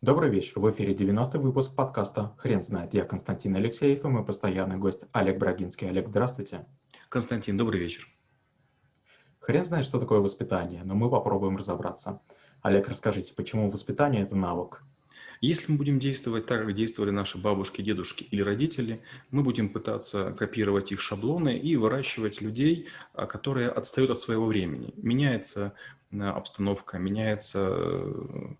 Добрый вечер. В эфире 90-й выпуск подкаста «Хрен знает». Я Константин Алексеев и мой постоянный гость Олег Брагинский. Олег, здравствуйте. Константин, добрый вечер. Хрен знает, что такое воспитание, но мы попробуем разобраться. Олег, расскажите, почему воспитание – это навык? Если мы будем действовать так, как действовали наши бабушки, дедушки или родители, мы будем пытаться копировать их шаблоны и выращивать людей, а, которые отстают от своего времени. Меняется а, обстановка, меняется э,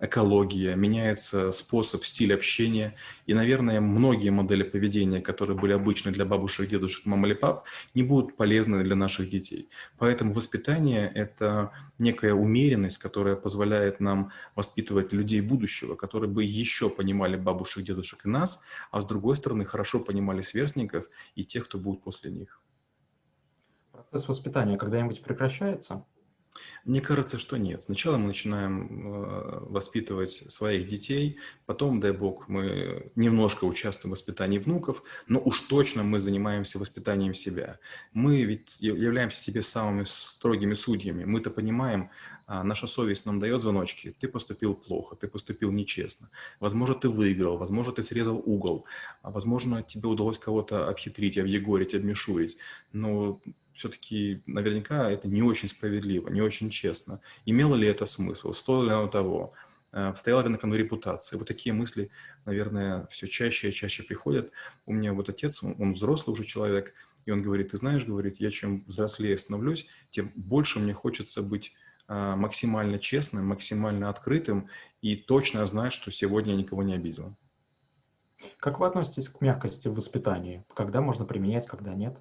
экология, меняется способ, стиль общения. И, наверное, многие модели поведения, которые были обычны для бабушек, дедушек, мам или пап, не будут полезны для наших детей. Поэтому воспитание – это некая умеренность, которая позволяет нам воспитывать людей будущего, которые бы еще понимали бабушек, дедушек и нас, а с другой стороны, хорошо понимали сверстников и тех, кто будет после них. Процесс воспитания когда-нибудь прекращается? Мне кажется, что нет. Сначала мы начинаем э, воспитывать своих детей, потом, дай бог, мы немножко участвуем в воспитании внуков, но уж точно мы занимаемся воспитанием себя. Мы ведь являемся себе самыми строгими судьями. Мы-то понимаем, а, наша совесть нам дает звоночки. Ты поступил плохо, ты поступил нечестно. Возможно, ты выиграл, возможно, ты срезал угол, а возможно, тебе удалось кого-то обхитрить, объегорить, обмешурить. Но все-таки наверняка это не очень справедливо, не очень честно. Имело ли это смысл? Стоило ли оно того? Э, стояла ли на кону репутации? Вот такие мысли, наверное, все чаще и чаще приходят. У меня вот отец, он взрослый уже человек, и он говорит, ты знаешь, говорит, я чем взрослее становлюсь, тем больше мне хочется быть э, максимально честным, максимально открытым и точно знать, что сегодня я никого не обидел. Как вы относитесь к мягкости в воспитании? Когда можно применять, когда нет?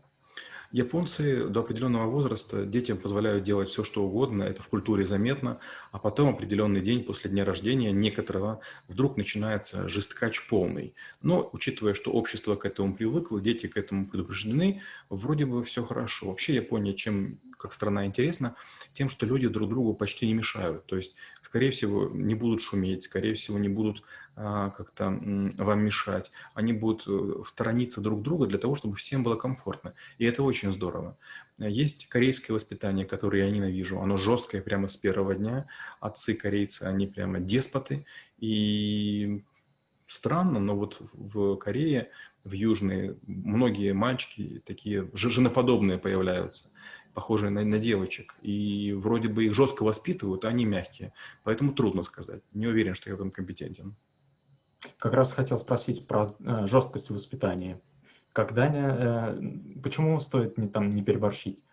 Японцы до определенного возраста детям позволяют делать все, что угодно, это в культуре заметно, а потом определенный день после дня рождения некоторого вдруг начинается жесткач полный. Но, учитывая, что общество к этому привыкло, дети к этому предупреждены, вроде бы все хорошо. Вообще Япония чем как страна интересна, тем, что люди друг другу почти не мешают. То есть, скорее всего, не будут шуметь, скорее всего, не будут как-то вам мешать. Они будут э, сторониться друг друга для того, чтобы всем было комфортно. И это очень здорово. Есть корейское воспитание, которое я ненавижу. Оно жесткое прямо с первого дня. Отцы корейцы, они прямо деспоты. И странно, но вот в Корее, в Южной, многие мальчики такие женоподобные появляются похожие на, на девочек. И вроде бы их жестко воспитывают, а они мягкие. Поэтому трудно сказать. Не уверен, что я в этом компетентен. Как раз хотел спросить про э, жесткость воспитания. Когда, э, почему стоит не, там, не переборщить?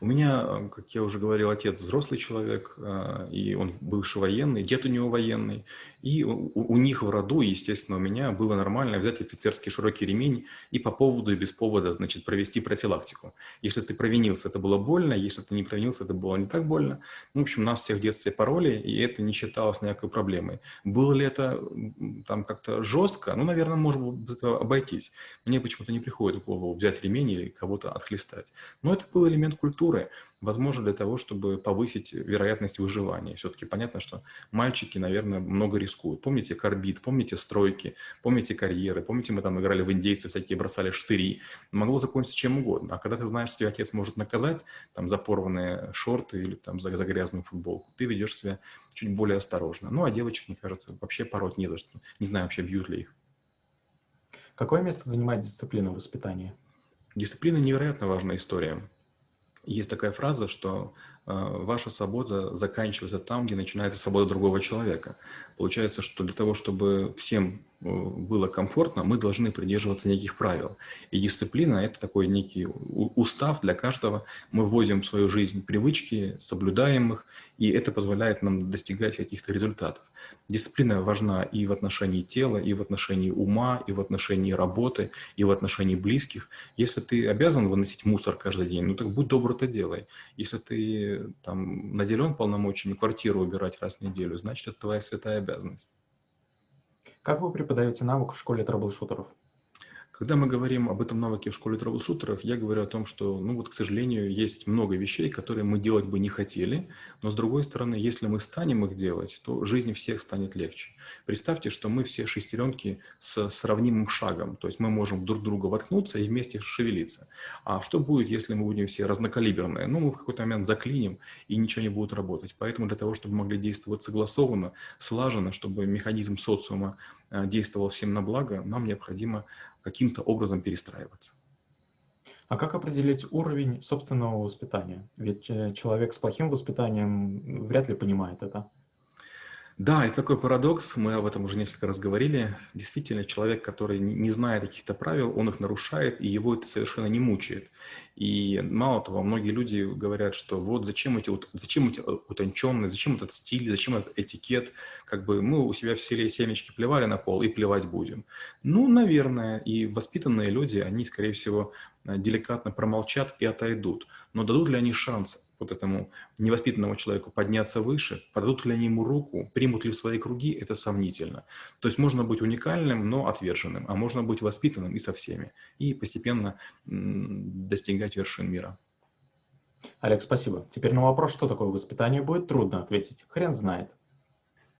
У меня, как я уже говорил, отец взрослый человек, а, и он бывший военный, дед у него военный. И у, у них в роду, естественно, у меня было нормально взять офицерский широкий ремень и по поводу и без повода, значит, провести профилактику. Если ты провинился, это было больно, если ты не провинился, это было не так больно. Ну, в общем, нас всех в детстве пароли, и это не считалось никакой проблемой. Было ли это там как-то жестко? Ну, наверное, можно без этого обойтись. Мне почему-то не приходит в голову взять ремень или кого-то отхлестать. Но это был элемент культуры, возможно, для того, чтобы повысить вероятность выживания. Все-таки понятно, что мальчики, наверное, много рискуют. Помните карбид, помните стройки, помните карьеры, помните, мы там играли в индейцы, всякие бросали штыри. Могло закончиться чем угодно. А когда ты знаешь, что тебя отец может наказать там, за порванные шорты или там, за, за грязную футболку, ты ведешь себя чуть более осторожно. Ну, а девочек, мне кажется, вообще пороть не за что. Не знаю вообще, бьют ли их. Какое место занимает дисциплина в воспитании? Дисциплина невероятно важная история. Есть такая фраза, что э, ваша свобода заканчивается там, где начинается свобода другого человека. Получается, что для того, чтобы всем было комфортно, мы должны придерживаться неких правил. И дисциплина – это такой некий устав для каждого. Мы вводим в свою жизнь привычки, соблюдаем их, и это позволяет нам достигать каких-то результатов. Дисциплина важна и в отношении тела, и в отношении ума, и в отношении работы, и в отношении близких. Если ты обязан выносить мусор каждый день, ну так будь добр, это делай. Если ты там наделен полномочиями квартиру убирать раз в неделю, значит, это твоя святая обязанность. Как вы преподаете навык в школе трэблшутеров? Когда мы говорим об этом навыке в школе трэблшутеров, я говорю о том, что, ну вот, к сожалению, есть много вещей, которые мы делать бы не хотели, но с другой стороны, если мы станем их делать, то жизнь всех станет легче. Представьте, что мы все шестеренки с сравнимым шагом, то есть мы можем друг друга воткнуться и вместе шевелиться. А что будет, если мы будем все разнокалиберные? Ну, мы в какой-то момент заклиним, и ничего не будет работать. Поэтому для того, чтобы мы могли действовать согласованно, слаженно, чтобы механизм социума э, действовал всем на благо, нам необходимо каким-то образом перестраиваться. А как определить уровень собственного воспитания? Ведь э, человек с плохим воспитанием вряд ли понимает это. Да, это такой парадокс, мы об этом уже несколько раз говорили. Действительно, человек, который не знает каких-то правил, он их нарушает, и его это совершенно не мучает. И мало того, многие люди говорят, что вот зачем эти, зачем эти утонченные, зачем этот стиль, зачем этот этикет, как бы мы у себя в селе семечки плевали на пол и плевать будем. Ну, наверное, и воспитанные люди, они, скорее всего, деликатно промолчат и отойдут. Но дадут ли они шанс вот этому невоспитанному человеку подняться выше, подадут ли они ему руку, примут ли в свои круги, это сомнительно. То есть можно быть уникальным, но отверженным, а можно быть воспитанным и со всеми, и постепенно достигать вершин мира. Олег, спасибо. Теперь на вопрос, что такое воспитание, будет трудно ответить. Хрен знает.